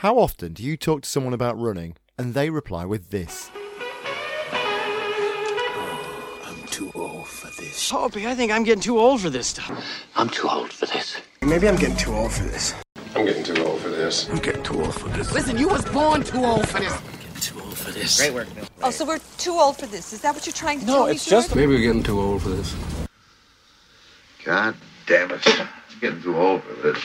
How often do you talk to someone about running and they reply with this? I'm too old for this. Opie, I think I'm getting too old for this stuff. I'm too old for this. Maybe I'm getting too old for this. I'm getting too old for this. I'm getting too old for this. Listen, you was born too old for this. Getting too old for this. Great work, Bill. Oh, so we're too old for this. Is that what you're trying to No, tell me? No, it's just- Maybe we're getting too old for this. God damn it. I'm getting too old for this.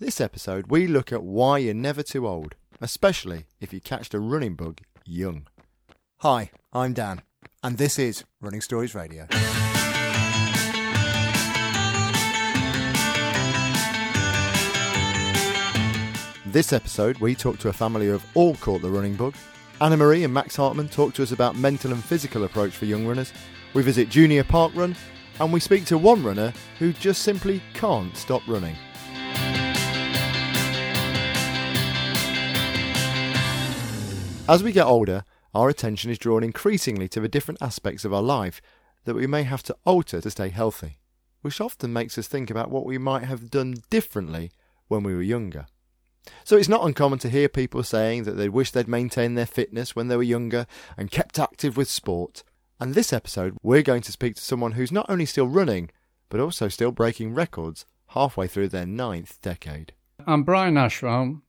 This episode, we look at why you're never too old, especially if you catch the running bug young. Hi, I'm Dan, and this is Running Stories Radio. This episode, we talk to a family who have all caught the running bug. Anna Marie and Max Hartman talk to us about mental and physical approach for young runners. We visit Junior Park Run, and we speak to one runner who just simply can't stop running. As we get older, our attention is drawn increasingly to the different aspects of our life that we may have to alter to stay healthy, which often makes us think about what we might have done differently when we were younger. So it's not uncommon to hear people saying that they wish they'd maintained their fitness when they were younger and kept active with sport. And this episode, we're going to speak to someone who's not only still running, but also still breaking records halfway through their ninth decade. I'm Brian Ashwell.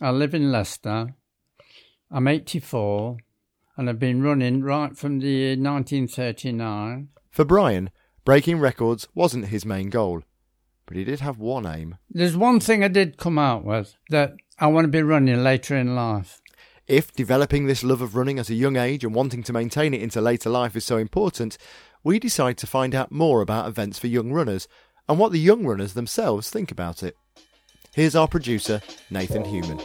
I live in Leicester. I'm 84 and I've been running right from the year 1939. For Brian, breaking records wasn't his main goal, but he did have one aim. There's one thing I did come out with that I want to be running later in life. If developing this love of running at a young age and wanting to maintain it into later life is so important, we decide to find out more about events for young runners and what the young runners themselves think about it. Here's our producer, Nathan Human.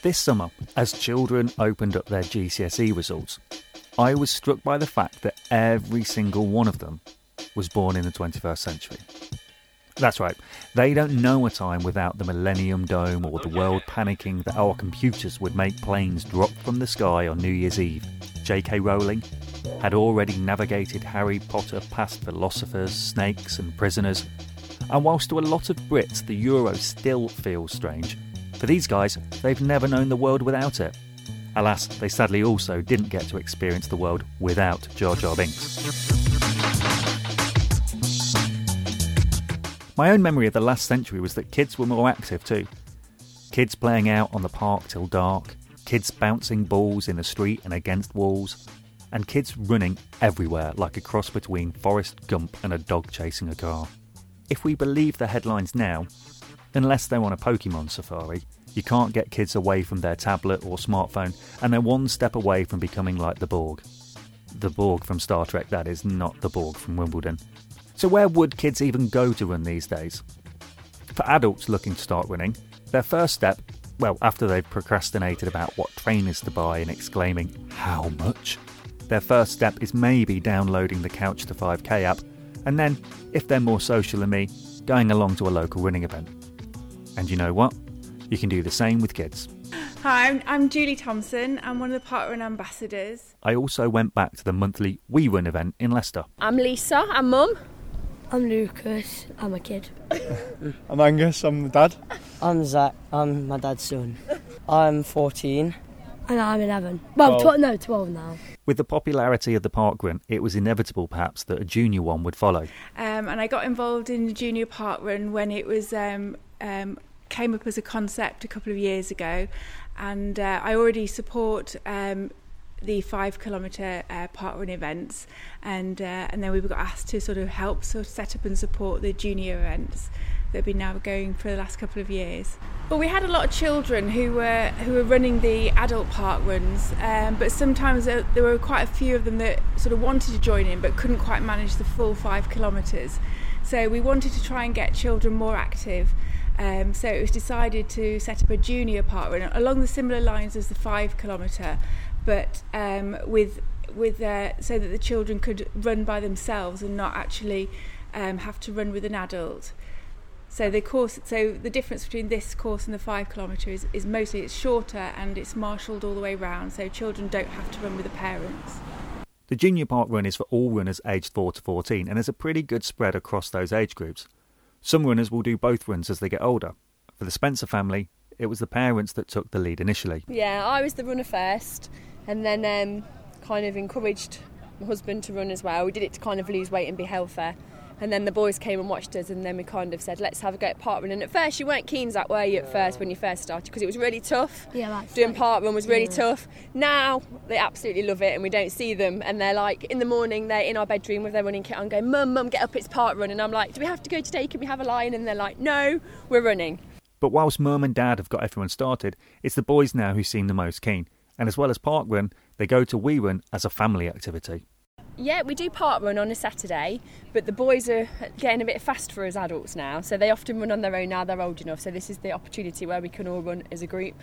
This summer, as children opened up their GCSE results, I was struck by the fact that every single one of them was born in the 21st century. That's right, they don't know a time without the Millennium Dome or the world panicking that our computers would make planes drop from the sky on New Year's Eve. J.K. Rowling had already navigated Harry Potter past philosophers, snakes, and prisoners. And whilst to a lot of Brits the euro still feels strange, for these guys, they've never known the world without it. Alas, they sadly also didn't get to experience the world without Jar Jar Binks. My own memory of the last century was that kids were more active too. Kids playing out on the park till dark, kids bouncing balls in the street and against walls, and kids running everywhere like a cross between Forrest Gump and a dog chasing a car. If we believe the headlines now, unless they're on a Pokemon safari, you can't get kids away from their tablet or smartphone, and they're one step away from becoming like the Borg. The Borg from Star Trek, that is, not the Borg from Wimbledon. So, where would kids even go to run these days? For adults looking to start running, their first step, well, after they've procrastinated about what trainers to buy and exclaiming, How much? Their first step is maybe downloading the Couch to 5K app, and then, if they're more social than me, going along to a local running event. And you know what? You can do the same with kids. Hi, I'm, I'm Julie Thompson. I'm one of the Parkrun ambassadors. I also went back to the monthly We Run event in Leicester. I'm Lisa. I'm mum. I'm Lucas. I'm a kid. I'm Angus. I'm the dad. I'm Zach. I'm my dad's son. I'm 14. And I'm 11. Well, Twelve. tw- no, 12 now. With the popularity of the park run, it was inevitable perhaps that a junior one would follow. Um, and I got involved in the junior parkrun when it was um, um, came up as a concept a couple of years ago, and uh, I already support um, the five kilometre uh, parkrun events, and uh, and then we got asked to sort of help sort of set up and support the junior events that have been now going for the last couple of years. But we had a lot of children who were who were running the adult park runs, um, but sometimes there, there were quite a few of them that sort of wanted to join in but couldn't quite manage the full five kilometres. So we wanted to try and get children more active. Um, so it was decided to set up a junior park run along the similar lines as the five kilometre, but um, with with uh, so that the children could run by themselves and not actually um, have to run with an adult. So the course, so the difference between this course and the five kilometre is, is mostly it's shorter and it's marshalled all the way round, so children don't have to run with the parents. The junior park run is for all runners aged 4 to 14 and there's a pretty good spread across those age groups. Some runners will do both runs as they get older. For the Spencer family, it was the parents that took the lead initially. Yeah, I was the runner first, and then um, kind of encouraged my husband to run as well. We did it to kind of lose weight and be healthier. And then the boys came and watched us, and then we kind of said, let's have a go at park run. And at first, you weren't keen that way at first when you first started because it was really tough. Yeah, that's Doing right. park run was really Yeah. tough. Now they absolutely love it, and we don't see them. And they're like in the morning, they're in our bedroom with their running kit on, going, "Mum, mum, get up, it's park run." And I'm like, "Do we have to go today? Can we have a line?" And they're like, "No, we're running." But whilst mum and dad have got everyone started, it's the boys now who seem the most keen. And as well as park run, they go to We Run as a family activity. Yeah, we do park run on a Saturday, but the boys are getting a bit fast for us adults now, so they often run on their own now they're old enough. So this is the opportunity where we can all run as a group.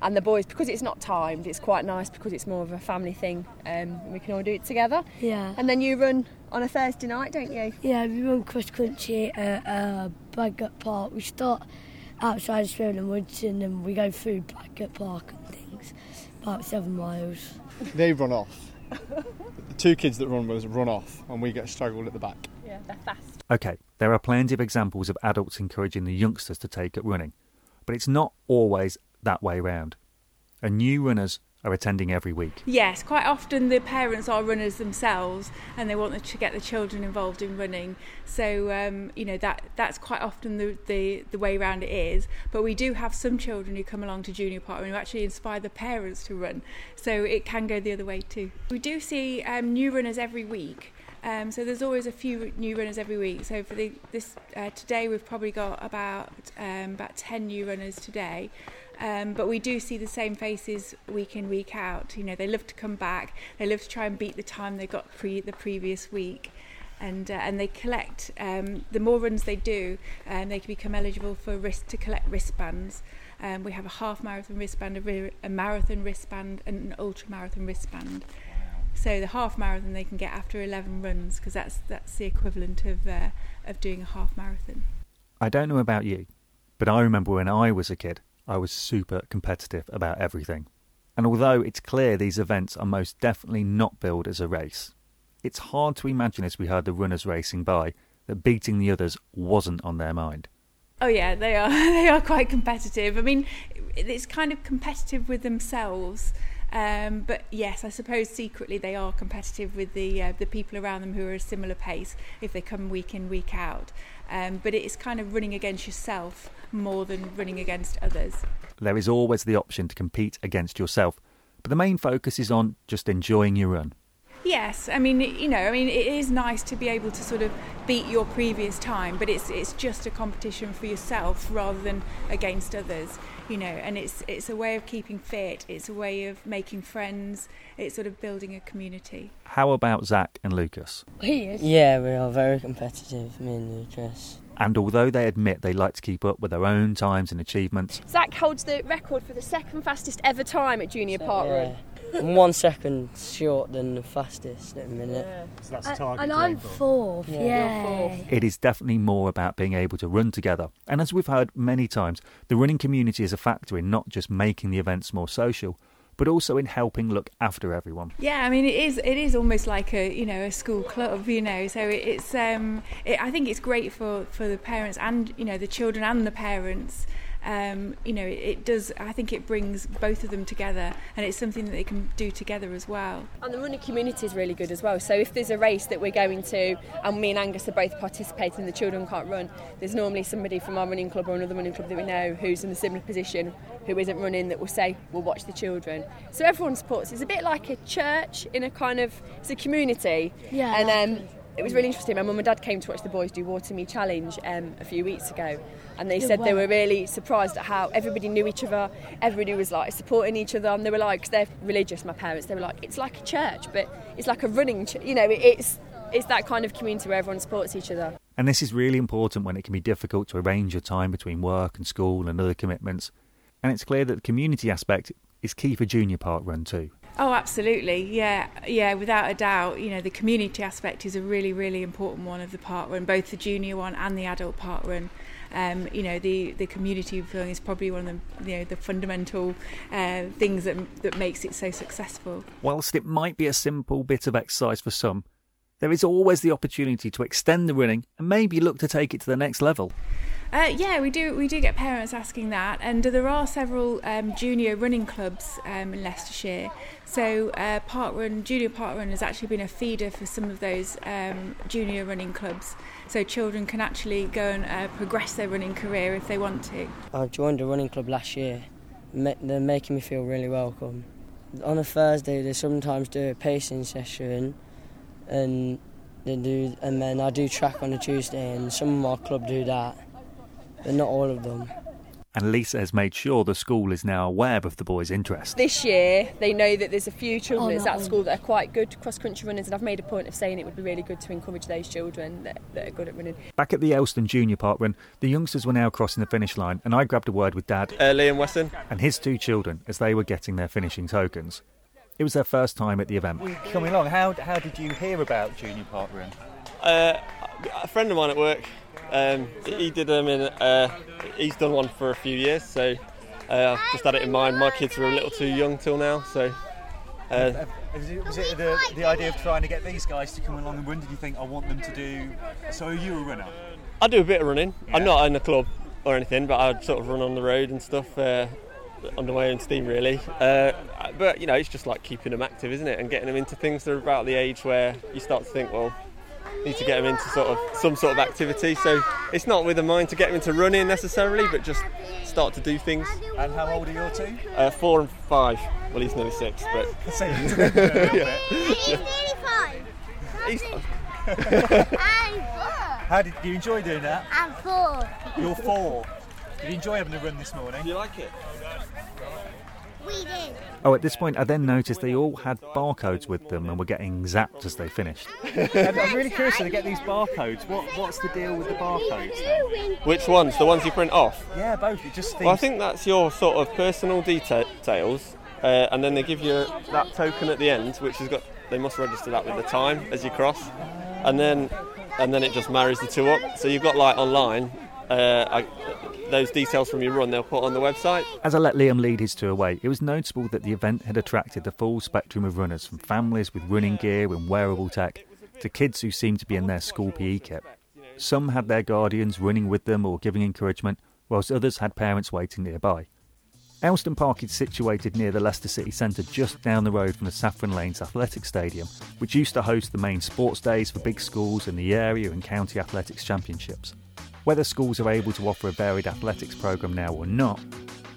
And the boys, because it's not timed, it's quite nice because it's more of a family thing. Um, we can all do it together. Yeah. And then you run on a Thursday night, don't you? Yeah, we run cross country at uh, Bradgate Park. We start outside Swithland Woods and then we go through Bradgate Park and things, about seven miles. They run off. The two kids that run with us run off, and we get straggled at the back. Yeah, they're fast. Okay, there are plenty of examples of adults encouraging the youngsters to take up running, but it's not always that way round. And new runners are attending every week. Yes, quite often the parents are runners themselves, and they want to get the children involved in running. So um, you know that that's quite often the, the the way round it is. But we do have some children who come along to junior park and who actually inspire the parents to run. So it can go the other way too. We do see um, new runners every week. Um, so there's always a few new runners every week. So for the, this uh, today, we've probably got about um, about ten new runners today. Um, but we do see the same faces week in week out. You know, they love to come back. They love to try and beat the time they got pre the previous week. And, uh, and they collect um, the more runs they do, um, they can become eligible for wrist to collect wristbands. Um, we have a half marathon wristband, a, ri- a marathon wristband, and an ultra marathon wristband. So the half marathon they can get after 11 runs because that's that's the equivalent of uh, of doing a half marathon. I don't know about you, but I remember when I was a kid, I was super competitive about everything. And although it's clear these events are most definitely not billed as a race, it's hard to imagine as we heard the runners racing by that beating the others wasn't on their mind. Oh yeah, they are. They are quite competitive. I mean, it's kind of competitive with themselves. Um, but yes, I suppose secretly they are competitive with the uh, the people around them who are a similar pace if they come week in week out. Um, but it's kind of running against yourself more than running against others. There is always the option to compete against yourself, but the main focus is on just enjoying your run. Yes, I mean, you know, I mean, it is nice to be able to sort of beat your previous time, but it's it's just a competition for yourself rather than against others, you know. And it's it's a way of keeping fit. It's a way of making friends. It's sort of building a community. How about Zach and Lucas? He is. Yeah, we are very competitive, me and Lucas. And although they admit they like to keep up with their own times and achievements, Zach holds the record for the second fastest ever time at Junior Park Run. Yeah. I'm one second short than the fastest at the minute. So that's And, and I'm fourth. Yeah. Yeah. You're fourth. it is definitely more about being able to run together. And as we've heard many times, the running community is a factor in not just making the events more social, but also in helping look after everyone. Yeah, I mean, it is it is almost like a you know a school club, you know. So it, it's um, it, I think it's great for for the parents and you know the children and the parents. Um, you know, it, it does. I think it brings both of them together, and it's something that they can do together as well. And the running community is really good as well. So if there's a race that we're going to, and me and Angus are both participating, the children can't run, there's normally somebody from our running club or another running club that we know who's in a similar position who isn't running that will say, we'll watch the children. So everyone supports. It's a bit like a church in a kind of, it's a community. Yeah, And that's um, good. It was really interesting. My mum and dad came to watch the boys do Water Me Challenge um, a few weeks ago, and they Yeah, said they were really surprised at how everybody knew each other. Everybody was like supporting each other, and they were like, 'cause they're religious. My parents, they were like, it's like a church, but it's like a running. Ch- you know, it, it's it's that kind of community where everyone supports each other. And this is really important when it can be difficult to arrange your time between work and school and other commitments. And it's clear that the community aspect is key for Junior Park Run too. Oh, absolutely. Yeah, yeah, without a doubt. You know, the community aspect is a really, really important one of the park run, both the junior one and the adult park run. Um, you know, the, the community feeling is probably one of the you know the fundamental uh, things that that makes it so successful. Whilst it might be a simple bit of exercise for some, there is always the opportunity to extend the running and maybe look to take it to the next level. Uh, yeah, we do. We do get parents asking that, and there are several um, junior running clubs um, in Leicestershire. So uh, Park Run, Junior Park Run, has actually been a feeder for some of those um, junior running clubs. So children can actually go and uh, progress their running career if they want to. I joined a running club last year. They're making me feel really welcome. On a Thursday, they sometimes do a pacing session, and they do, and then I do track on a Tuesday, and some of my club do that, but not all of them. And Lisa has made sure the school is now aware of the boys' interest. This year, they know that there's a few children Oh, at no. that school that are quite good cross country runners, and I've made a point of saying it would be really good to encourage those children that, that are good at running. Back at the Aylestone Junior Park Run, the youngsters were now crossing the finish line, and I grabbed a word with Dad Uh, Liam Weston. and his two children as they were getting their finishing tokens. It was their first time at the event. Coming along, how, how did you hear about Junior Park Run? Uh, a friend of mine at work, um, he did them in. Uh, he's done one for a few years, so uh, I've just had it in mind. My kids were a little too young till now, so. Uh, Was it, was it the, the idea of trying to get these guys to come along and run? Did you think I want them to do? So are you a runner? I do a bit of running. I'm not in a club or anything, but I sort of run on the road and stuff uh, on the way in steam, really. Uh, but you know, it's just like keeping them active, isn't it? And getting them into things. They're about the age where you start to think, well, need to get them into sort of some sort of activity. So it's not with a mind to get them into running necessarily, but just start to do things. And how old are your two? Uh, four and five. Well, he's nearly six, but So you took it a little He's How did you enjoy doing that? I'm four. You're four. Did you enjoy having a run this morning? Do you like it? We did. Oh, at this point, I then noticed they all had barcodes with them and were getting zapped as they finished. I'm I'm really curious to get these barcodes. What What's the deal with the barcodes? Then? Which ones? The ones you print off? Yeah, both. It just Well, I think that's your sort of personal details, uh, and then they give you that token at the end, which has got they must register that with the time as you cross, and then and then it just marries the two up. So you've got like online. Uh, I, those details from your run they'll put on the website. As I let Liam lead his tour away, it was noticeable that the event had attracted the full spectrum of runners, from families with running gear and wearable tech, to kids who seemed to be in their school PE kit. Some had their guardians running with them or giving encouragement, whilst others had parents waiting nearby. Aylestone Park is situated near the Leicester City Centre, just down the road from the Saffron Lanes Athletic Stadium, which used to host the main sports days for big schools in the area and county athletics championships. Whether schools are able to offer a varied athletics programme now or not,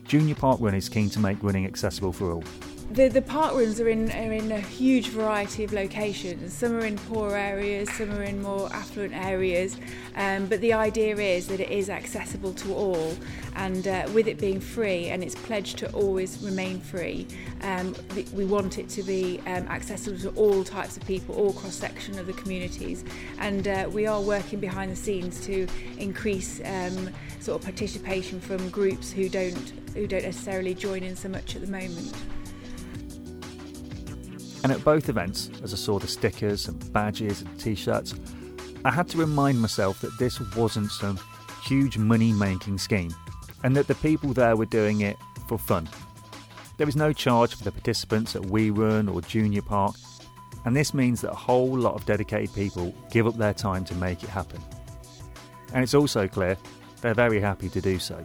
Junior Park Run is keen to make running accessible for all. The, the park runs are in, are in a huge variety of locations. Some are in poor areas, some are in more affluent areas. Um, but the idea is that it is accessible to all, and uh, with it being free and it's pledged to always remain free, um, we want it to be um, accessible to all types of people, all cross section of the communities. And uh, we are working behind the scenes to increase um, sort of participation from groups who don't who don't necessarily join in so much at the moment. And at both events, as I saw the stickers and badges and t shirts, I had to remind myself that this wasn't some huge money making scheme and that the people there were doing it for fun. There is no charge for the participants at We Run or Junior Park, and this means that a whole lot of dedicated people give up their time to make it happen. And it's also clear they're very happy to do so.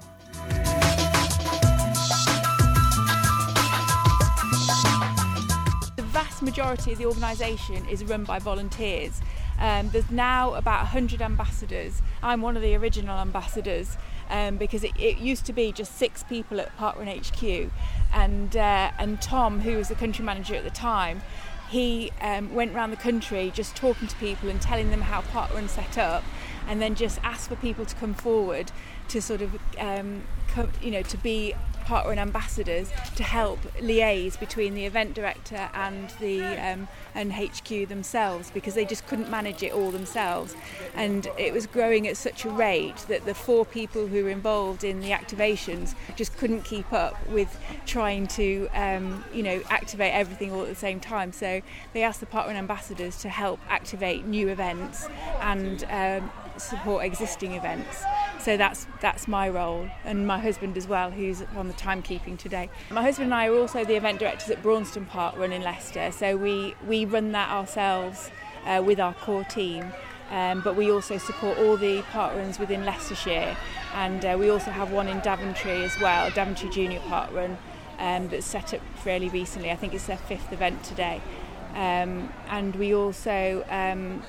Vast majority of the organisation is run by volunteers. Um, there's now about 100 ambassadors. I'm one of the original ambassadors um, because it, it used to be just six people at Parkrun HQ, and uh, and Tom, who was the country manager at the time, he um, went around the country just talking to people and telling them how Parkrun set up, and then just asked for people to come forward to sort of um, co- you know to be Parkrun ambassadors to help liaise between the event director and the um, and HQ themselves because they just couldn't manage it all themselves, and it was growing at such a rate that the four people who were involved in the activations just couldn't keep up with trying to um, you know activate everything all at the same time. So they asked the partner and ambassadors to help activate new events and um, support existing events. So that's that's my role, and my husband as well, who's on the timekeeping today. My husband and I are also the event directors at Braunstone Park Run in Leicester. So we we run that ourselves uh, with our core team. Um, but we also support all the park runs within Leicestershire, and uh, we also have one in Daventry as well, Daventry Junior Park Run, um, that's set up fairly recently. I think it's their fifth event today. Um, and we also um,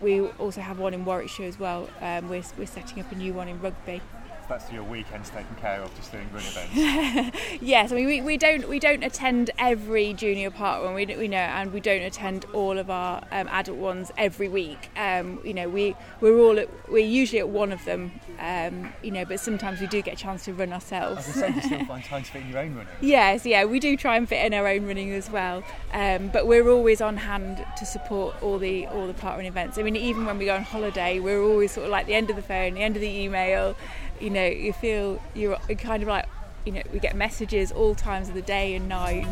we also have one in Warwickshire as well. Um, we're, we're setting up a new one in Rugby that's your weekends taken care of, just doing run events. yes, I mean we, we don't we don't attend every junior park run. We, we know, and we don't attend all of our um, adult ones every week. Um, you know, we we're all at, we're usually at one of them. Um, you know, but sometimes we do get a chance to run ourselves. I was you still find time to fit in your own running. Yes, yeah, we do try and fit in our own running as well. Um, but we're always on hand to support all the all the park run events. I mean, even when we go on holiday, we're always sort of like the end of the phone, the end of the email you know, you feel you're kind of like, you know, we get messages all times of the day and night.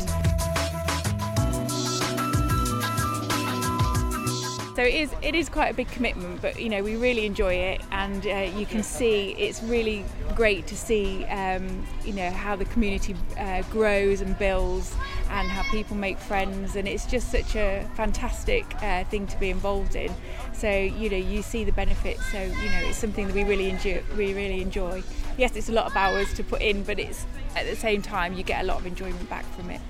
So it is it is quite a big commitment, but you know we really enjoy it, and uh, you can see it's really great to see um, you know how the community uh, grows and builds, and how people make friends, and it's just such a fantastic uh, thing to be involved in. So you know you see the benefits. So you know it's something that we really enjoy. We really enjoy. Yes, it's a lot of hours to put in, but it's at the same time you get a lot of enjoyment back from it.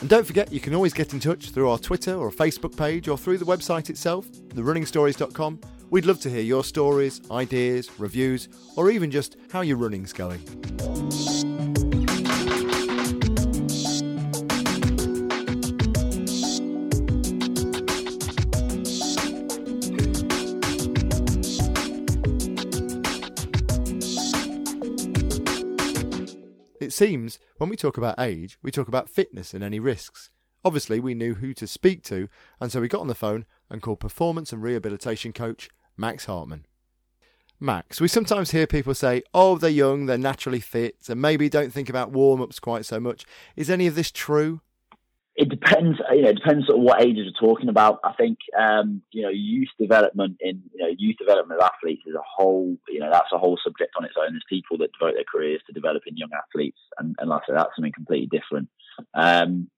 And don't forget, you can always get in touch through our Twitter or Facebook page or through the website itself, therunningstories.com. We'd love to hear your stories, ideas, reviews, or even just how your running's going. It seems when we talk about age, we talk about fitness and any risks. Obviously, we knew who to speak to, and so we got on the phone and called performance and rehabilitation coach Max Hartman. Max, we sometimes hear people say, oh, they're young, they're naturally fit, and maybe don't think about warm ups quite so much. Is any of this true? it depends. You know, it depends on what ages you're talking about. I think um, you know youth development in you know youth development of athletes is a whole. You know, that's a whole subject on its own. There's people that devote their careers to developing young athletes, and, and like I said, that's something completely different. Um,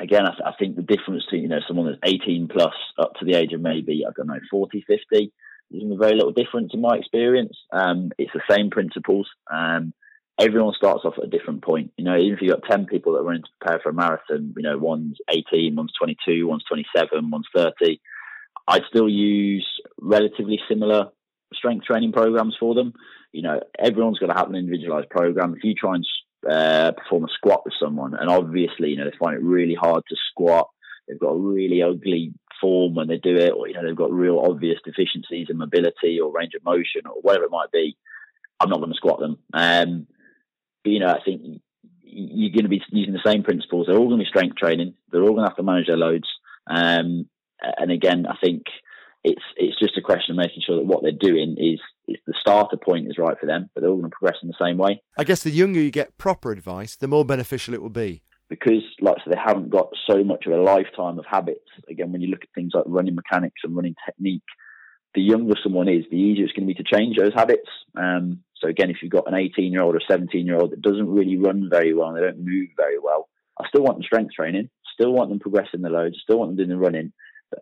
again, I, I, think the difference between you know someone that's 18 plus up to the age of maybe I don't know 40, 50 is a very little difference in my experience. Um, it's the same principles. Um, everyone starts off at a different point. You know, even if you've got 10 people that are running to prepare for a marathon, you know, one's 18, one's 22, one's 27, one's 30, I'd still use relatively similar strength training programs for them. You know, everyone's got to have an individualized program. If you try and uh, perform a squat with someone, and obviously, you know, they find it really hard to squat, they've got a really ugly form when they do it, or, you know, they've got real obvious deficiencies in mobility or range of motion or whatever it might be, I'm not going to squat them. Um, but, you know, I think you're going to be using the same principles. They're all going to be strength training. They're all going to have to manage their loads. Um, and again, I think it's it's just a question of making sure that what they're doing is, is the starter point is right for them, but they're all going to progress in the same way. I guess the younger you get proper advice, the more beneficial it will be. Because, like I said, they haven't got so much of a lifetime of habits. Again, when you look at things like running mechanics and running technique, the younger someone is, the easier it's going to be to change those habits. Um, so again, if you've got an 18 year old or 17 year old that doesn't really run very well and they don't move very well, I still want them strength training, still want them progressing the loads, still want them doing the running.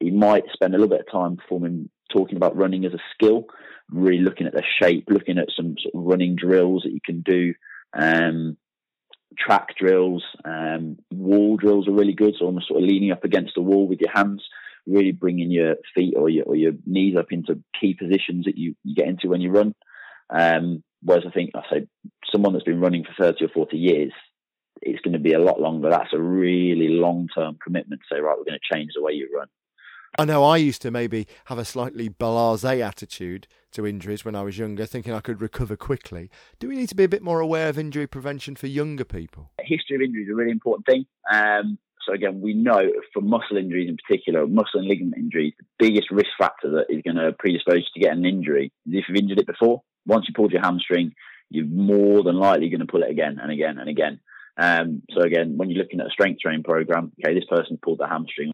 You might spend a little bit of time performing, talking about running as a skill, really looking at their shape, looking at some sort of running drills that you can do. Um, track drills, um, wall drills are really good. So almost sort of leaning up against the wall with your hands, really bringing your feet or your, or your knees up into key positions that you, you get into when you run. Um, Whereas I think I say someone that's been running for thirty or forty years, it's going to be a lot longer. That's a really long term commitment. Say right, we're going to change the way you run. I know I used to maybe have a slightly blasé attitude to injuries when I was younger, thinking I could recover quickly. Do we need to be a bit more aware of injury prevention for younger people? History of injury is a really important thing. Um, so again, we know for muscle injuries in particular, muscle and ligament injuries, the biggest risk factor that is going to predispose you to get an injury is if you've injured it before once you pulled your hamstring, you're more than likely going to pull it again and again and again. Um, so again, when you're looking at a strength training program, okay, this person pulled their hamstring,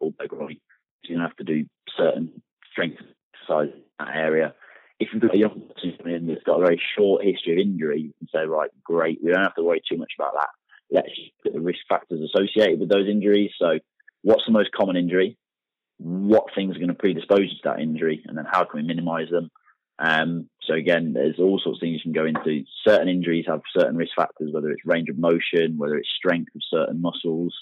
pulled their groin, to have to do certain strength exercise in that area. If you've got a young person that's got a very short history of injury, you can say, right, great, we don't have to worry too much about that. let's look at the risk factors associated with those injuries. So, what's the most common injury? What things are going to predispose you to that injury, and then how can we minimise them? Um, so again, there's all sorts of things you can go into. Certain injuries have certain risk factors, whether it's range of motion, whether it's strength of certain muscles,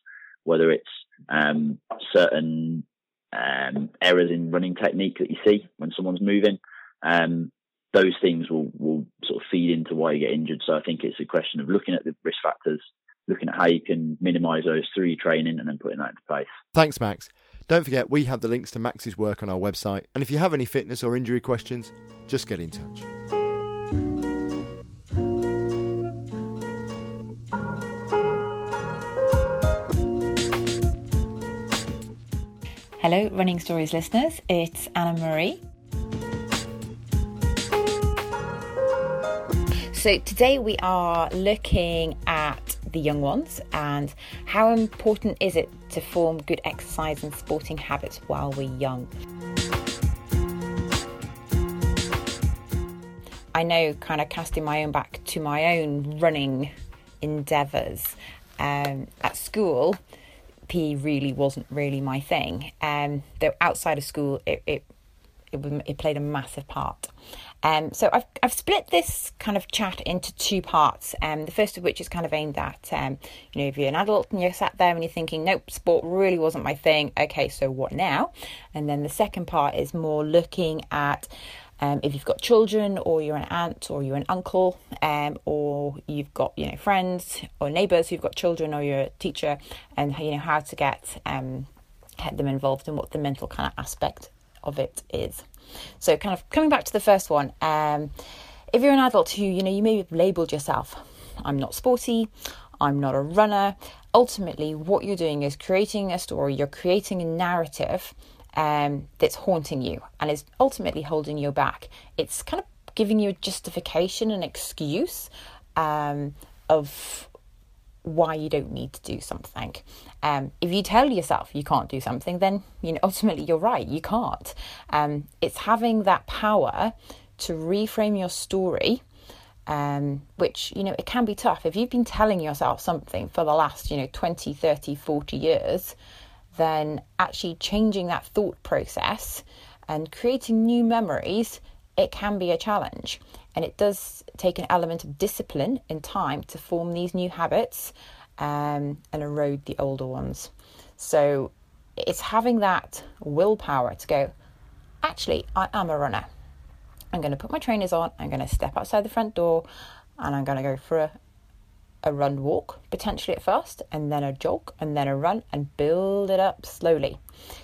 whether it's um, certain um, errors in running technique that you see when someone's moving. Um, those things will, will sort of feed into why you get injured. So I think it's a question of looking at the risk factors, looking at how you can minimise those through your training, and then putting that into place. Thanks, Max. Don't forget, we have the links to Max's work on our website, and if you have any fitness or injury questions, just get in touch. Hello, Running Stories listeners. It's Anna Marie. So, today we are looking at the young ones and how important is it to form good exercise and sporting habits while we're young. I know, kind of casting my own back to my own running endeavours um, at school, PE really wasn't really my thing. Um, though outside of school, it, it it, it played a massive part. Um, so I've, I've split this kind of chat into two parts. Um, the first of which is kind of aimed at, um, you know, if you're an adult and you're sat there and you're thinking, nope, sport really wasn't my thing. Okay, so what now? And then the second part is more looking at um, if you've got children or you're an aunt or you're an uncle um, or you've got you know friends or neighbours who've got children or you're a teacher and you know how to get um, get them involved and what the mental kind of aspect of it is. So kind of coming back to the first one, um, if you're an adult who you know you may have labelled yourself, I'm not sporty, I'm not a runner. Ultimately, what you're doing is creating a story. You're creating a narrative um, that's haunting you and is ultimately holding you back. It's kind of giving you a justification, an excuse um, of why you don't need to do something. Um, if you tell yourself you can't do something, then you know ultimately you're right. You can't. Um, it's having that power to reframe your story. Um, which you know it can be tough if you've been telling yourself something for the last you know 20 30 40 years then actually changing that thought process and creating new memories, it can be a challenge. And it does take an element of discipline and time to form these new habits um, and erode the older ones. So it's having that willpower to go, actually, I am a runner. I'm going to put my trainers on, I'm going to step outside the front door, and I'm going to go for a, a run walk, potentially at first, and then a jog, and then a run, and build it up slowly.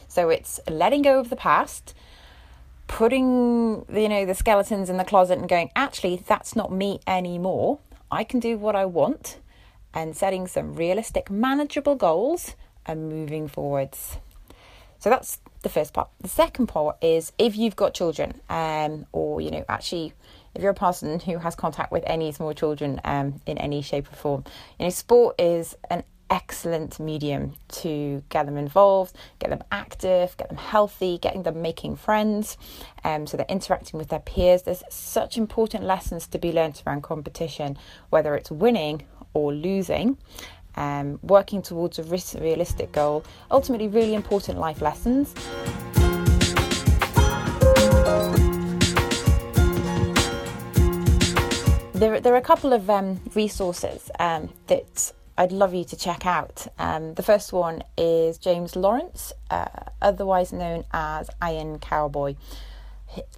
So it's letting go of the past, putting you know the skeletons in the closet, and going, actually, that's not me anymore. I can do what I want, and setting some realistic, manageable goals and moving forwards. So that's the first part. The second part is if you've got children, um, or you know, actually if you're a person who has contact with any small children um, in any shape or form, you know, sport is an excellent medium to get them involved, get them active, get them healthy, getting them making friends, um, so they're interacting with their peers. There's such important lessons to be learned around competition, whether it's winning or losing. Um, working towards a realistic goal, ultimately, really important life lessons. There, there are a couple of um, resources um, that I'd love you to check out. Um, the first one is James Lawrence, uh, otherwise known as Iron Cowboy.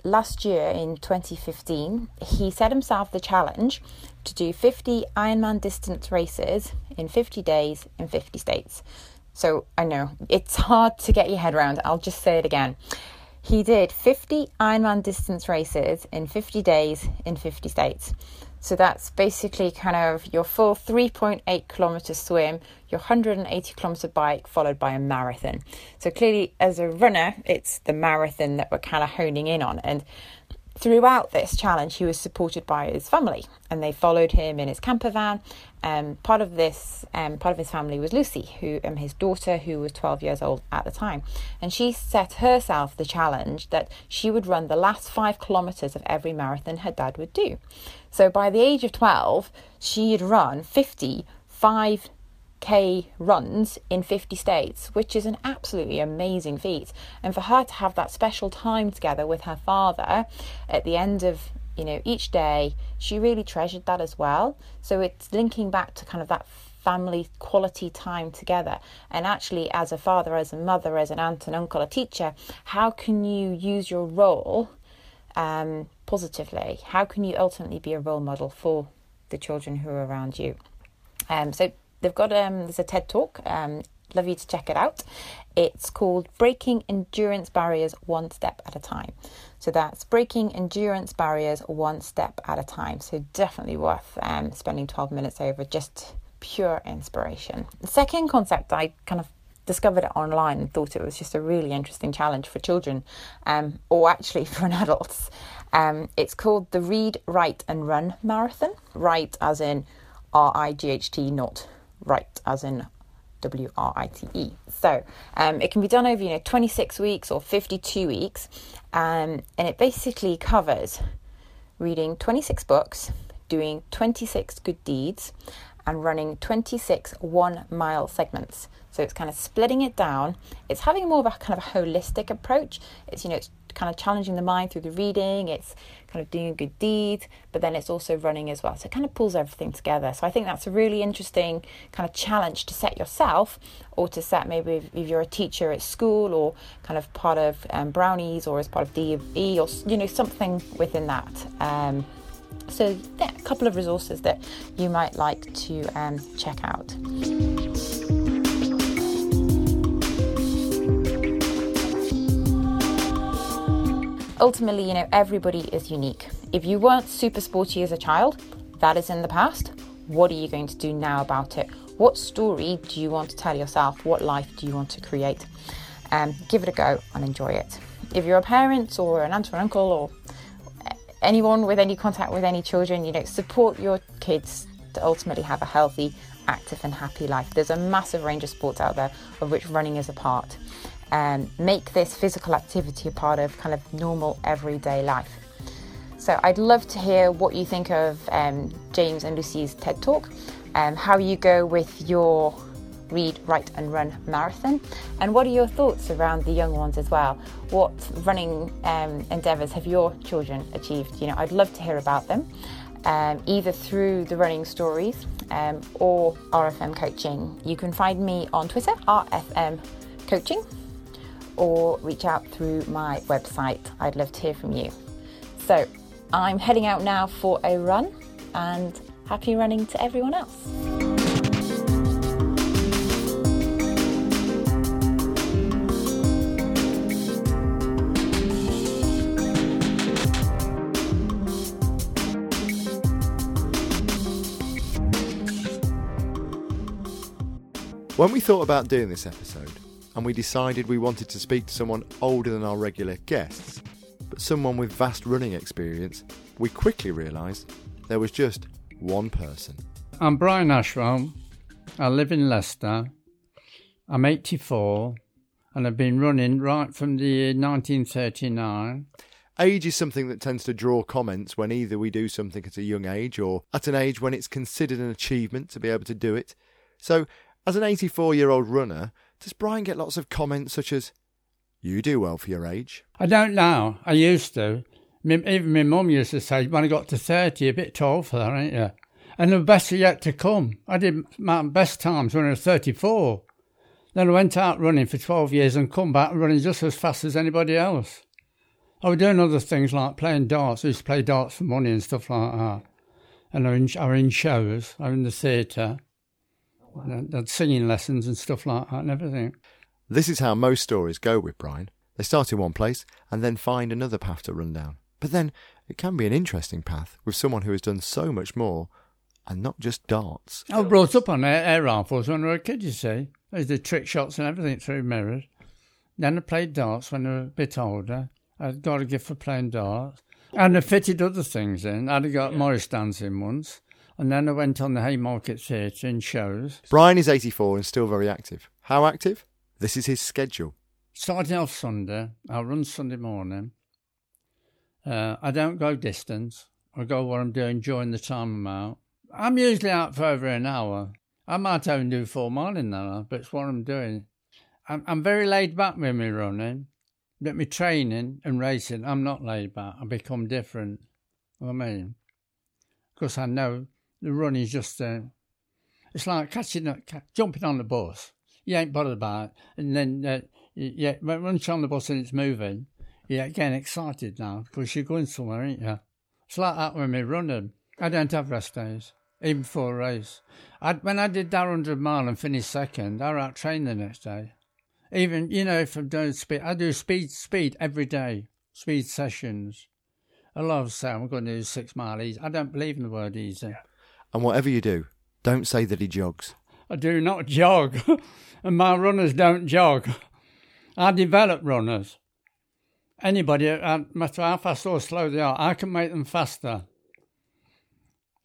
Last year in 2015, he set himself the challenge to do 50 Ironman distance races in 50 days in 50 states. So I know it's hard to get your head around. I'll just say it again. He did 50 Ironman distance races in 50 days in 50 states. So that's basically kind of your full 3.8 kilometer swim, your 180 kilometer bike, followed by a marathon. So clearly, as a runner, it's the marathon that we're kind of honing in on. And throughout this challenge, he was supported by his family, and they followed him in his camper van. Um, part of this, um, part of his family was Lucy, who um, his daughter, who was 12 years old at the time, and she set herself the challenge that she would run the last five kilometers of every marathon her dad would do. So by the age of 12, she had run 50 5k runs in 50 states, which is an absolutely amazing feat. And for her to have that special time together with her father at the end of you know each day, she really treasured that as well. So it's linking back to kind of that family quality time together. And actually, as a father, as a mother, as an aunt, an uncle, a teacher, how can you use your role um, positively? How can you ultimately be a role model for the children who are around you? Um, so they've got um, there's a TED talk. Um, love you to check it out. It's called Breaking Endurance Barriers One Step at a Time. So that's breaking endurance barriers one step at a time. So definitely worth um, spending 12 minutes over just pure inspiration. The second concept I kind of discovered it online and thought it was just a really interesting challenge for children, um, or actually for an adults. Um, it's called the Read, Write and Run Marathon. Write as in R I G H T, not write as in W R I T E. So um, it can be done over you know 26 weeks or 52 weeks, um, and it basically covers reading 26 books, doing 26 good deeds, and running 26 one mile segments. So it's kind of splitting it down. It's having more of a kind of a holistic approach. It's, you know, it's kind of challenging the mind through the reading. It's kind of doing a good deed, but then it's also running as well. So it kind of pulls everything together. So I think that's a really interesting kind of challenge to set yourself or to set maybe if, if you're a teacher at school or kind of part of um, Brownies or as part of DE or, you know, something within that. Um, so, yeah, a couple of resources that you might like to um, check out. Ultimately, you know, everybody is unique. If you weren't super sporty as a child, that is in the past. What are you going to do now about it? What story do you want to tell yourself? What life do you want to create? Um, give it a go and enjoy it. If you're a parent or an aunt or uncle or anyone with any contact with any children, you know, support your kids to ultimately have a healthy, active, and happy life. There's a massive range of sports out there, of which running is a part. Um, make this physical activity a part of kind of normal everyday life. So I'd love to hear what you think of um, James and Lucy's TED Talk, um, how you go with your read, write, and run marathon. And what are your thoughts around the young ones as well? What running um, endeavours have your children achieved? You know, I'd love to hear about them, um, either through the running stories um, or RFM coaching. You can find me on Twitter, RFM coaching, or reach out through my website. I'd love to hear from you. So I'm heading out now for a run and happy running to everyone else. When we thought about doing this episode, and we decided we wanted to speak to someone older than our regular guests, but someone with vast running experience, we quickly realised there was just one person. I'm Brian Ashram. I live in Leicester. I'm 84 and I've been running right from the year 1939. Age is something that tends to draw comments when either we do something at a young age or at an age when it's considered an achievement to be able to do it. So, as an 84 year old runner, does Brian get lots of comments such as, You do well for your age? I don't know. I used to. Even my mum used to say, When I got to 30, you're a bit tall for that, ain't you? And the best are yet to come. I did my best times when I was 34. Then I went out running for 12 years and come back running just as fast as anybody else. I was doing other things like playing darts. I used to play darts for money and stuff like that. And I was in, I was in shows, I was in the theatre. Had singing lessons and stuff like that and everything. This is how most stories go with Brian. They start in one place and then find another path to run down. But then it can be an interesting path with someone who has done so much more and not just darts. I was brought up on air, air rifles when I was a kid, you see. I did trick shots and everything through mirrors. Then I played darts when I was a bit older. I got a gift for playing darts. And I fitted other things in. I'd got Morris dancing once. And then I went on the Haymarket Theatre in shows. Brian is 84 and still very active. How active? This is his schedule. Starting off Sunday, I'll run Sunday morning. Uh, I don't go distance. I go what I'm doing during the time I'm out. I'm usually out for over an hour. I might only do four morning now, but it's what I'm doing. I'm, I'm very laid back with me running, but me training and racing, I'm not laid back. I become different. You know what I mean? Because I know the run is just, uh, it's like catching, a, jumping on the bus. You ain't bothered about it. And then, uh, yeah, once you're on the bus and it's moving, you're getting excited now because you're going somewhere, ain't you? It's like that when we're running. I don't have rest days, even for a race. I, when I did that 100 mile and finished second, I out trained the next day. Even, you know, if I'm doing speed, I do speed, speed every day, speed sessions. I love of say I'm going to do six mile easy. I don't believe in the word easy. And whatever you do, don't say that he jogs. I do not jog, and my runners don't jog. I develop runners. Anybody, no matter how fast or slow they are, I can make them faster.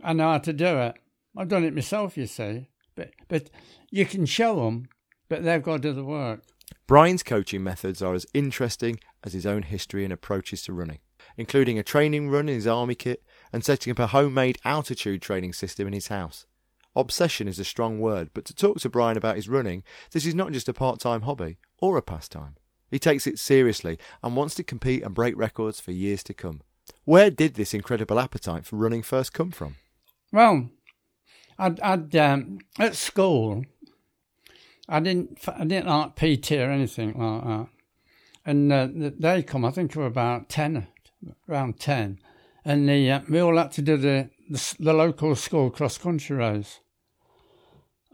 I know how to do it. I've done it myself, you see. But but you can show them, but they've got to do the work. Brian's coaching methods are as interesting as his own history and approaches to running, including a training run in his army kit and setting up a homemade altitude training system in his house. Obsession is a strong word, but to talk to Brian about his running, this is not just a part time hobby or a pastime. He takes it seriously and wants to compete and break records for years to come. Where did this incredible appetite for running first come from? Well, I'd, I'd um, at school, I didn't I didn't like PT or anything like that, and uh, they come. I think we were about ten, around ten, and the, uh, we all had to do the, the, the local school cross country race.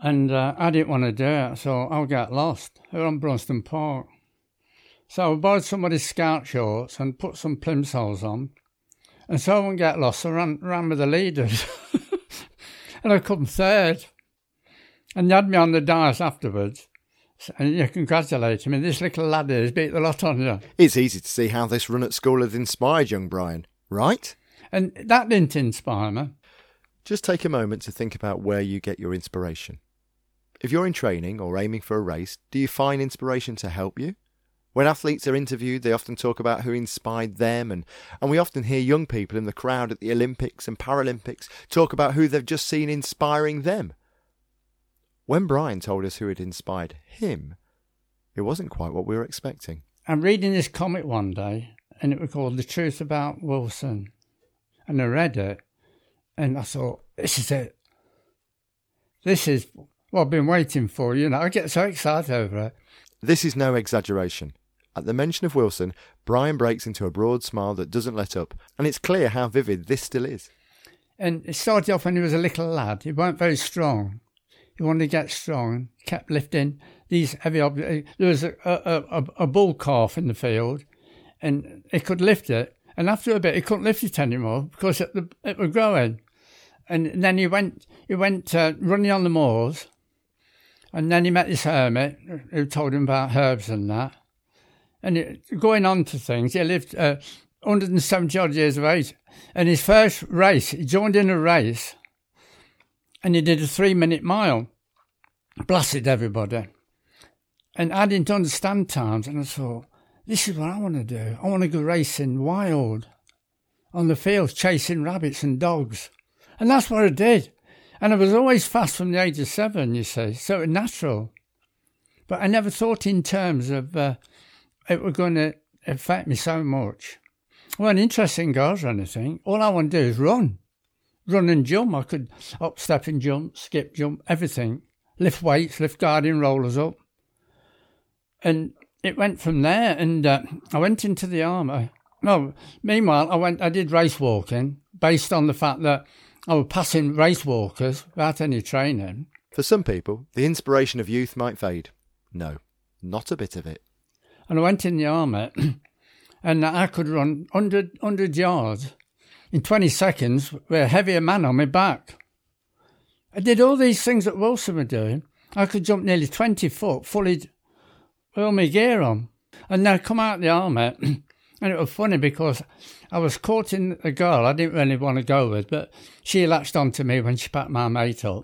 And uh, I didn't want to do it, so I'll get lost. We were on Braunstone Park. So I borrowed somebody's scout shorts and put some plimsolls on. And so I wouldn't get lost. I ran, ran with the leaders. and I come third. And they had me on the dice afterwards. And you congratulate. And this little lad has beat the lot on you. It's easy to see how this run at school has inspired young Brian, right? And that didn't inspire me. Just take a moment to think about where you get your inspiration. If you're in training or aiming for a race, do you find inspiration to help you? When athletes are interviewed, they often talk about who inspired them, and, and we often hear young people in the crowd at the Olympics and Paralympics talk about who they've just seen inspiring them. When Brian told us who had inspired him, it wasn't quite what we were expecting. I'm reading this comic one day, and it was called The Truth About Wilson. And I read it, and I thought, this is it. This is what I've been waiting for, you know. I get so excited over it. This is no exaggeration. At the mention of Wilson, Brian breaks into a broad smile that doesn't let up, and it's clear how vivid this still is. And it started off when he was a little lad. He weren't very strong. He wanted to get strong, kept lifting these heavy objects. Uh, there was a, a, a, a bull calf in the field, and he could lift it. And after a bit, he couldn't lift it anymore because it, it was growing. And then he went, he went uh, running on the moors, and then he met this hermit who told him about herbs and that. And it, going on to things, he lived uh, 170 odd years of age. And his first race, he joined in a race and he did a three minute mile, blasted everybody. And I didn't understand times, and I thought, this is what I want to do. I want to go racing wild on the fields, chasing rabbits and dogs. And that's what I did. And I was always fast from the age of seven, you see, so it was natural. But I never thought in terms of uh, it was going to affect me so much. Well, interesting goes or anything. All I want to do is run. Run and jump. I could up, step and jump, skip, jump, everything. Lift weights, lift guardian rollers up. And it went from there. And uh, I went into the army. No, meanwhile, I went, I did race walking based on the fact that I was passing race walkers without any training. For some people, the inspiration of youth might fade. No, not a bit of it. And I went in the army, and I could run 100, 100 yards in 20 seconds with a heavier man on my back. I did all these things that Wilson were doing. I could jump nearly 20 foot, fully with all my gear on. And I come out the army, and it was funny because I was courting a girl I didn't really want to go with, but she latched onto me when she packed my mate up.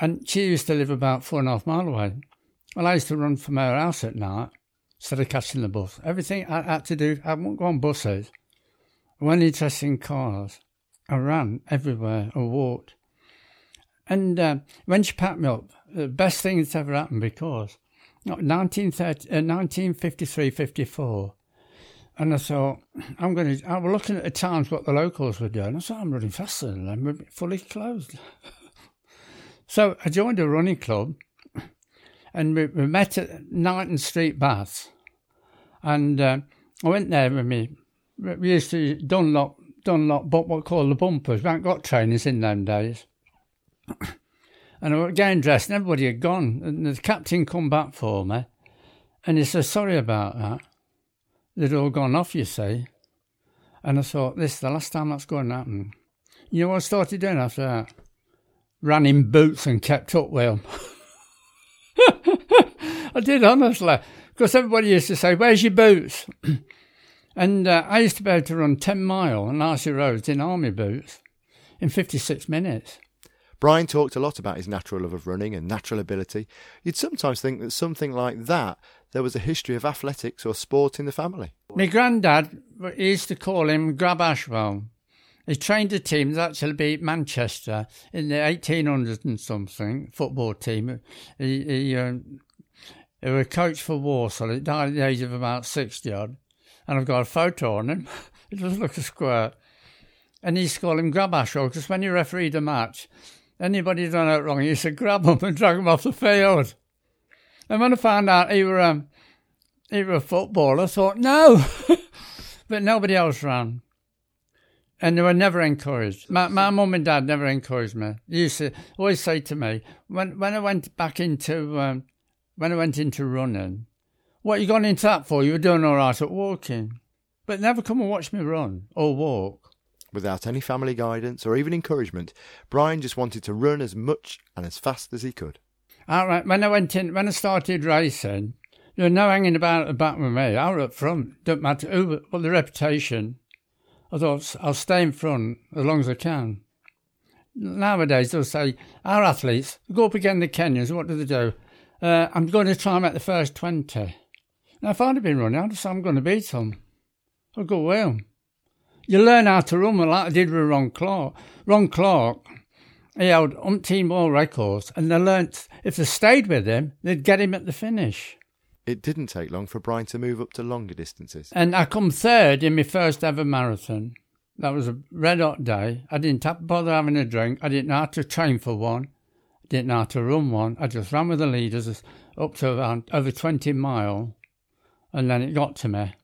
And she used to live about four and a half mile away. Well, I used to run from her house at night instead of catching the bus. Everything I had to do, I wouldn't go on buses. I wasn't interested in cars. I ran everywhere, I walked. And uh, when she packed me up, the best thing that's ever happened because 1930, uh, 1953 54. And I thought, I'm going to, I was looking at the times what the locals were doing. I thought, I'm running faster than them, fully closed. so I joined a running club and we, we met at Knighton Street Baths. And uh, I went there with me. We used to Dunlop, Dunlop, but what called the bumpers. We hadn't got trainers in them days. And I was getting dressed, and everybody had gone. And the captain come back for me, and he said, "Sorry about that. They'd all gone off, you see." And I thought, "This is the last time that's going to happen." You know what I started doing after that? Ran in boots and kept up with them. I did honestly, because everybody used to say, "Where's your boots?" and uh, I used to be able to run ten mile on icy roads in army boots in fifty-six minutes. Brian talked a lot about his natural love of running and natural ability. You'd sometimes think that something like that, there was a history of athletics or sport in the family. My granddad used to call him Grab Ashwell. He trained a team that actually beat Manchester in the 1800s and something, football team. He, he, um, he was a coach for Walsall. He died at the age of about 60 odd. And I've got a photo on him. he does look a square. And he used to call him Grab Ashwell because when he refereed a match, anybody done it wrong, he used to grab them and drag them off the field. And when I found out he were, um, he were a footballer, I thought, no. but nobody else ran. And they were never encouraged. My, my mum and dad never encouraged me. They used to always say to me, when, when I went back into, um, when I went into running, what you gone into that for? You were doing all right at walking. But never come and watch me run or walk. Without any family guidance or even encouragement, Brian just wanted to run as much and as fast as he could. All right, when I went in, when I started racing, there was no hanging about at the back with me. I was up front. Don't matter who, but the reputation. I thought I'll stay in front as long as I can. Nowadays, they'll say, our athletes go up against the Kenyans. What do they do? Uh, I'm going to try and make the first 20. Now, if I'd have been running, I'd say I'm going to beat them. I'll go well. You learn how to run like I did with Ron Clarke. Ron Clarke, he held umpteen world records, and they learnt if they stayed with him, they'd get him at the finish. It didn't take long for Brian to move up to longer distances. And I come third in my first ever marathon. That was a red hot day. I didn't have to bother having a drink. I didn't know how to train for one. I didn't know how to run one. I just ran with the leaders up to around over 20 mile, and then it got to me.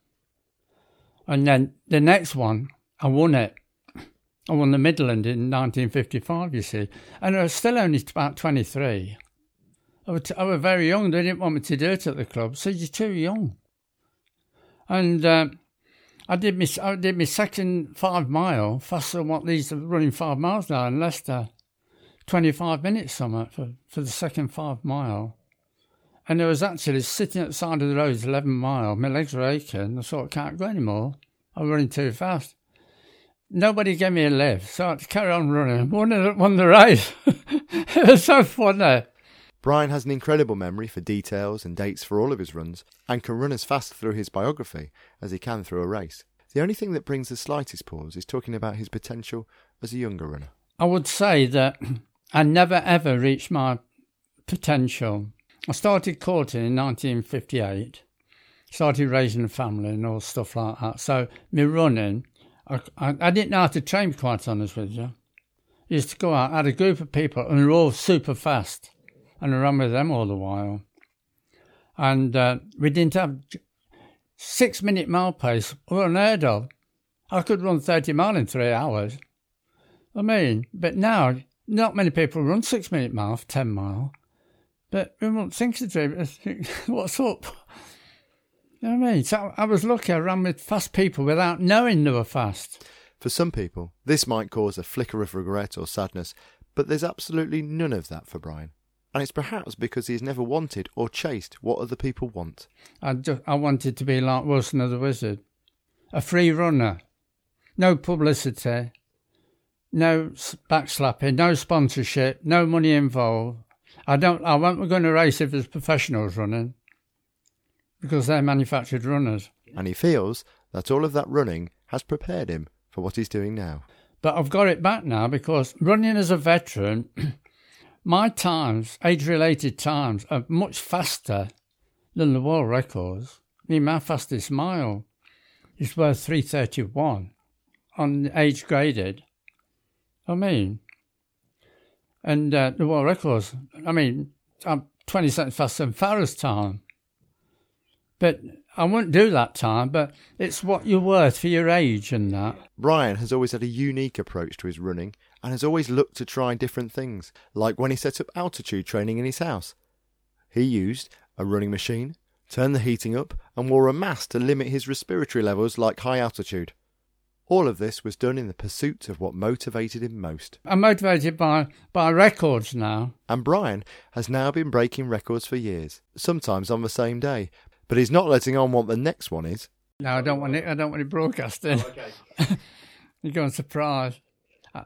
And then the next one, I won it. I won the Midland in 1955, you see. And I was still only about 23. I was, was very young. They didn't want me to do it at the club. So you're too young. And uh, I did my I did my second five mile faster than what these are running five miles now in Leicester. 25 minutes something for, for the second five mile. And I was actually sitting at the side of the road, 11 mile. My legs were aching. I thought, I can't go anymore. I'm running too fast. Nobody gave me a lift, so I had to carry on running. Won the, won the race. it was so funny. Brian has an incredible memory for details and dates for all of his runs, and can run as fast through his biography as he can through a race. The only thing that brings the slightest pause is talking about his potential as a younger runner. I would say that I never ever reached my potential. I started courting in 1958, started raising a family and all stuff like that. So, me running, I, I, I didn't know how to train, quite honest with you. I used to go out, I had a group of people, and they were all super fast, and I ran with them all the while. And uh, we didn't have six minute mile pace, were unheard of. I could run 30 mile in three hours. I mean, but now, not many people run six minute mile, 10 mile. But we won't think to do it. What's up? You know what I mean? So I was lucky I ran with fast people without knowing they were fast. For some people, this might cause a flicker of regret or sadness, but there's absolutely none of that for Brian. And it's perhaps because he's never wanted or chased what other people want. I, just, I wanted to be like Wilson of the Wizard, a free runner, no publicity, no backslapping, no sponsorship, no money involved. I don't. I wasn't going to race if there's professionals running because they're manufactured runners. And he feels that all of that running has prepared him for what he's doing now. But I've got it back now because running as a veteran, my times, age-related times, are much faster than the world records. I mean, my fastest mile is worth 331 on age graded. I mean, and uh, the world records, I mean, I'm 20 seconds faster than Farah's time. But I wouldn't do that time, but it's what you're worth for your age and that. Brian has always had a unique approach to his running and has always looked to try different things, like when he set up altitude training in his house. He used a running machine, turned the heating up, and wore a mask to limit his respiratory levels like high altitude. All of this was done in the pursuit of what motivated him most. I'm motivated by, by records now. And Brian has now been breaking records for years, sometimes on the same day, but he's not letting on what the next one is. No, I don't want it. I don't want it broadcasting. Oh, okay. You're going surprise.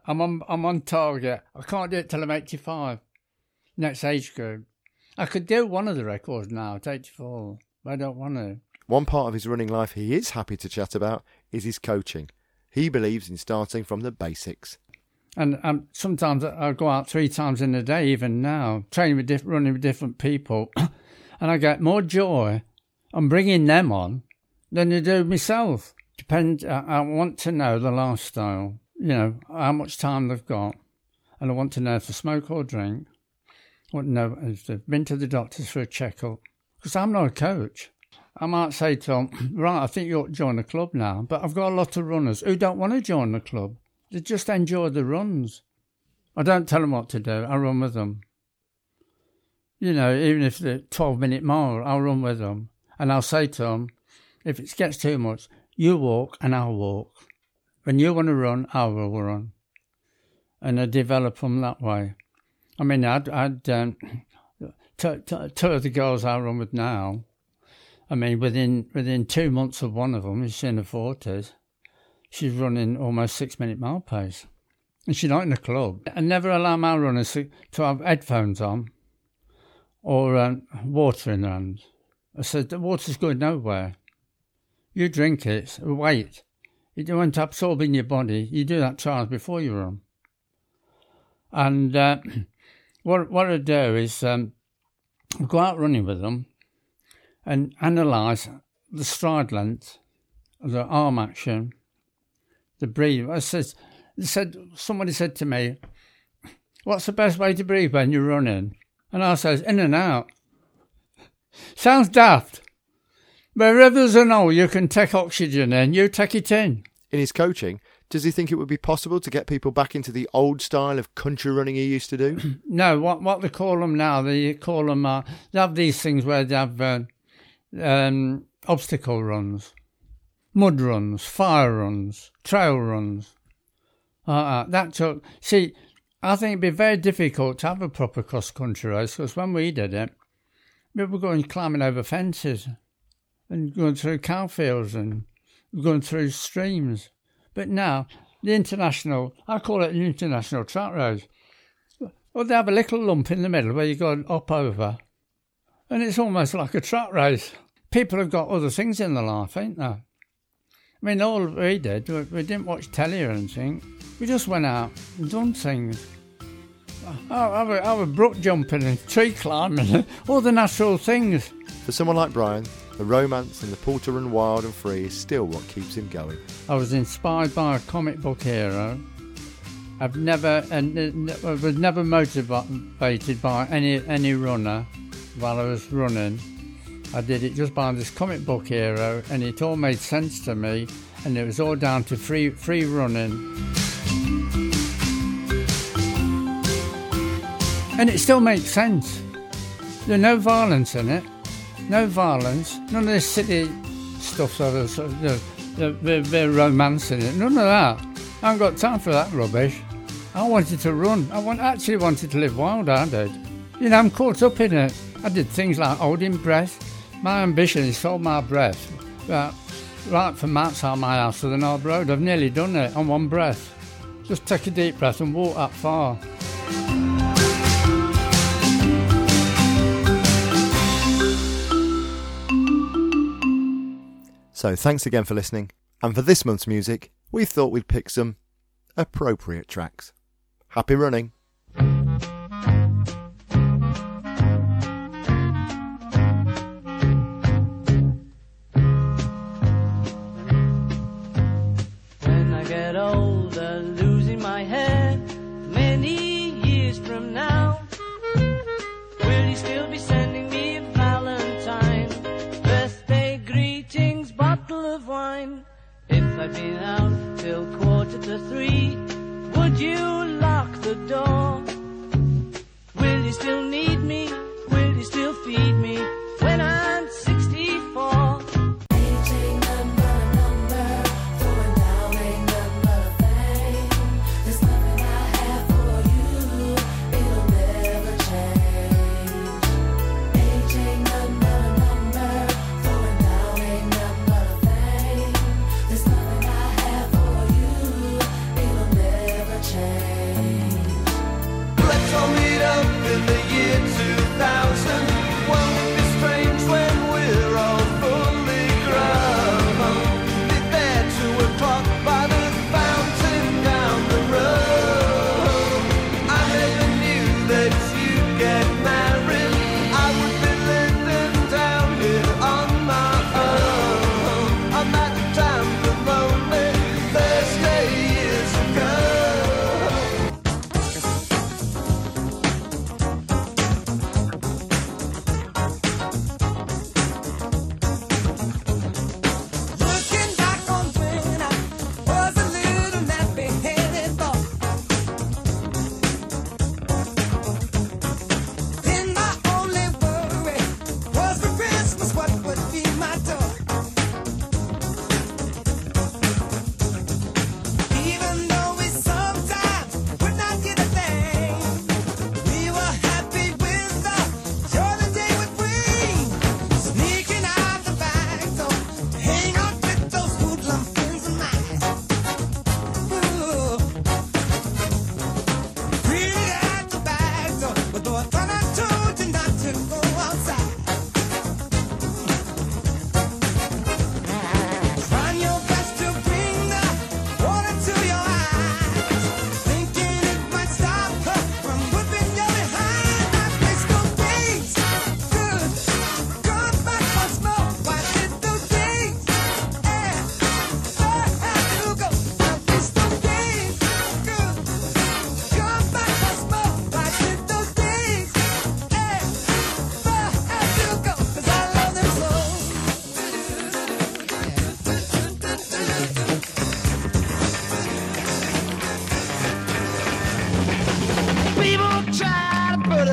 I'm on. I'm on target. I can't do it till I'm 85. Next age group. I could do one of the records now at 84, but I don't want to. One part of his running life he is happy to chat about is his coaching. He believes in starting from the basics. And um, sometimes I go out three times in a day, even now, training with diff- running with different people, and I get more joy on bringing them on than I do myself. Depend. I, want to know the lifestyle. You know how much time they've got, and I want to know if they smoke or drink. I want to know if they've been to the doctors for a checkup. Because I'm not a coach. I might say to them, right, I think you ought to join the club now, but I've got a lot of runners who don't want to join the club. They just enjoy the runs. I don't tell them what to do, I run with them. You know, even if they're 12 minute mile, I'll run with them. And I'll say to them, if it gets too much, you walk and I'll walk. When you want to run, I will run. And I develop them that way. I mean, I'd, I'd um, of the girls I run with now, I mean, within within two months of one of them, she's in the forties. She's running almost six minute mile pace, and she's not in the club. I never allow my runners to, to have headphones on or um, water in their hands. I said the water's going nowhere. You drink it, wait. It won't absorb in your body. You do that twice before you run. And uh, what what I do is um, go out running with them and analyse the stride length, the arm action, the breathe. I said, said somebody said to me, "What's the best way to breathe when you're running?" And I says, "In and out." Sounds daft. Wherever there's an hole you can take oxygen in, you take it in. In his coaching, does he think it would be possible to get people back into the old style of country running he used to do? no, what what they call them now, they call them, uh, they have these things where they have uh, um, obstacle runs, mud runs, fire runs, trail runs. Uh, that took. See, I think it'd be very difficult to have a proper cross country race because when we did it, we were going climbing over fences and going through cow fields and going through streams. But now, the international, I call it an international track race. Well, they have a little lump in the middle where you go up over, and it's almost like a track race people have got other things in their life, ain't they? I mean, all we did, we didn't watch telly or anything. We just went out and done things. I, I, I was brook jumping and tree climbing, all the natural things. For someone like Brian, the romance and the to run wild and free is still what keeps him going. I was inspired by a comic book hero. I've never and uh, uh, was never motivated by any any runner while I was running I did it just by this comic book hero, and it all made sense to me, and it was all down to free free running. And it still makes sense. There's no violence in it, no violence, none of this city stuff, sort of, sort of the, the, the, romance in it, none of that. I haven't got time for that rubbish. I wanted to run. I want, actually wanted to live wild, I did. You know, I'm caught up in it. I did things like holding breath, my ambition is to hold my breath. Uh, right from outside my house to the North Road, I've nearly done it on one breath. Just take a deep breath and walk that far. So, thanks again for listening. And for this month's music, we thought we'd pick some appropriate tracks. Happy running! me down till quarter to three. Would you lock the door? Will you still need me? Will you still feed me?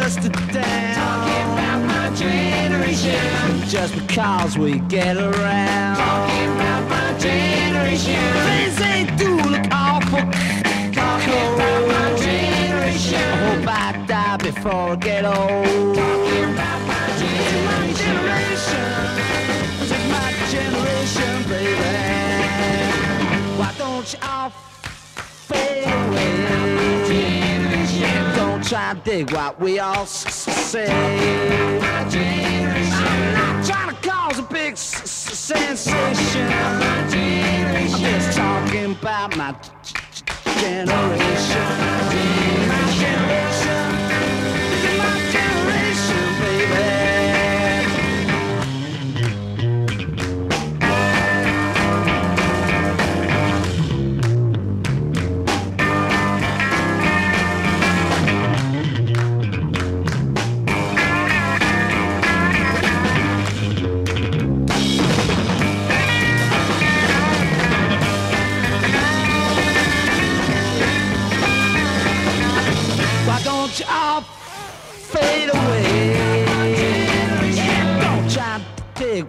blasted down. Talking about my generation. Just because we get around. Talking about my generation. Things ain't do look awful. Talking cool. about my generation. I hope I die before I get old. Talking about my generation. This my generation, baby. Why don't you all fade away? try to dig what we all say. I'm not trying to cause a big sensation. I'm just talking about my generation.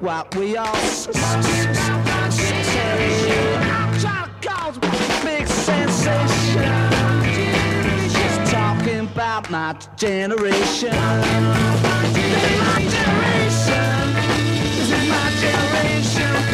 what we all say. Big sensation. Just talking about my generation. This is my generation. This is my generation.